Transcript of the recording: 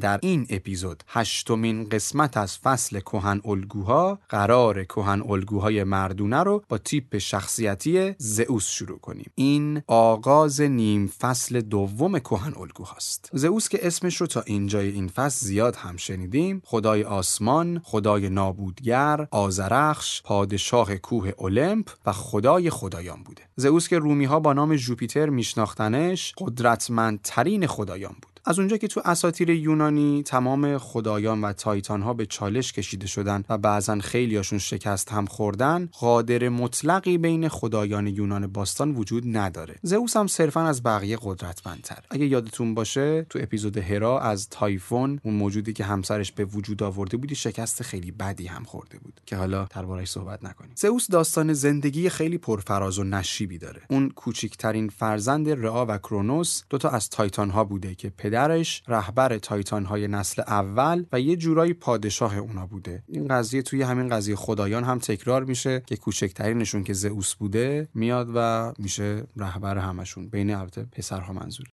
در این اپیزود هشتمین قسمت از فصل کهن الگوها قرار کهن الگوهای مردونه رو با تیپ شخصیتی زئوس شروع کنیم. این آغاز نیم فصل دوم کهن الگوهاست زئوس که اسمش رو تا اینجای این فصل زیاد هم شنیدیم خدای آسمان خدای نابودگر آزرخش پادشاه کوه المپ و خدای خدایان بوده. زئوس که رومی ها با نام جوپیتر میشناختنش قدرتمندترین خدایان بود. از اونجا که تو اساطیر یونانی تمام خدایان و تایتان ها به چالش کشیده شدن و بعضا خیلیاشون شکست هم خوردن قادر مطلقی بین خدایان یونان باستان وجود نداره. زئوس هم صرفا از بقیه قدرتمندتر اگه یادتون باشه تو اپیزود هرا از تایفون اون موجودی که همسرش به وجود آورده بودی شکست خیلی بدی هم خورده بود که حالا دربارش صحبت نکنیم. زئوس داستان زندگی خیلی پرفراز و نشیبی داره. اون کوچکترین فرزند رعا و کرونوس دوتا از تایتان ها بوده که پدرش رهبر تایتان های نسل اول و یه جورایی پادشاه اونا بوده. این قضیه توی همین قضیه خدایان هم تکرار میشه که کوچکترینشون که زئوس بوده میاد و میشه رهبر همشون. بین البته پسرها منظور.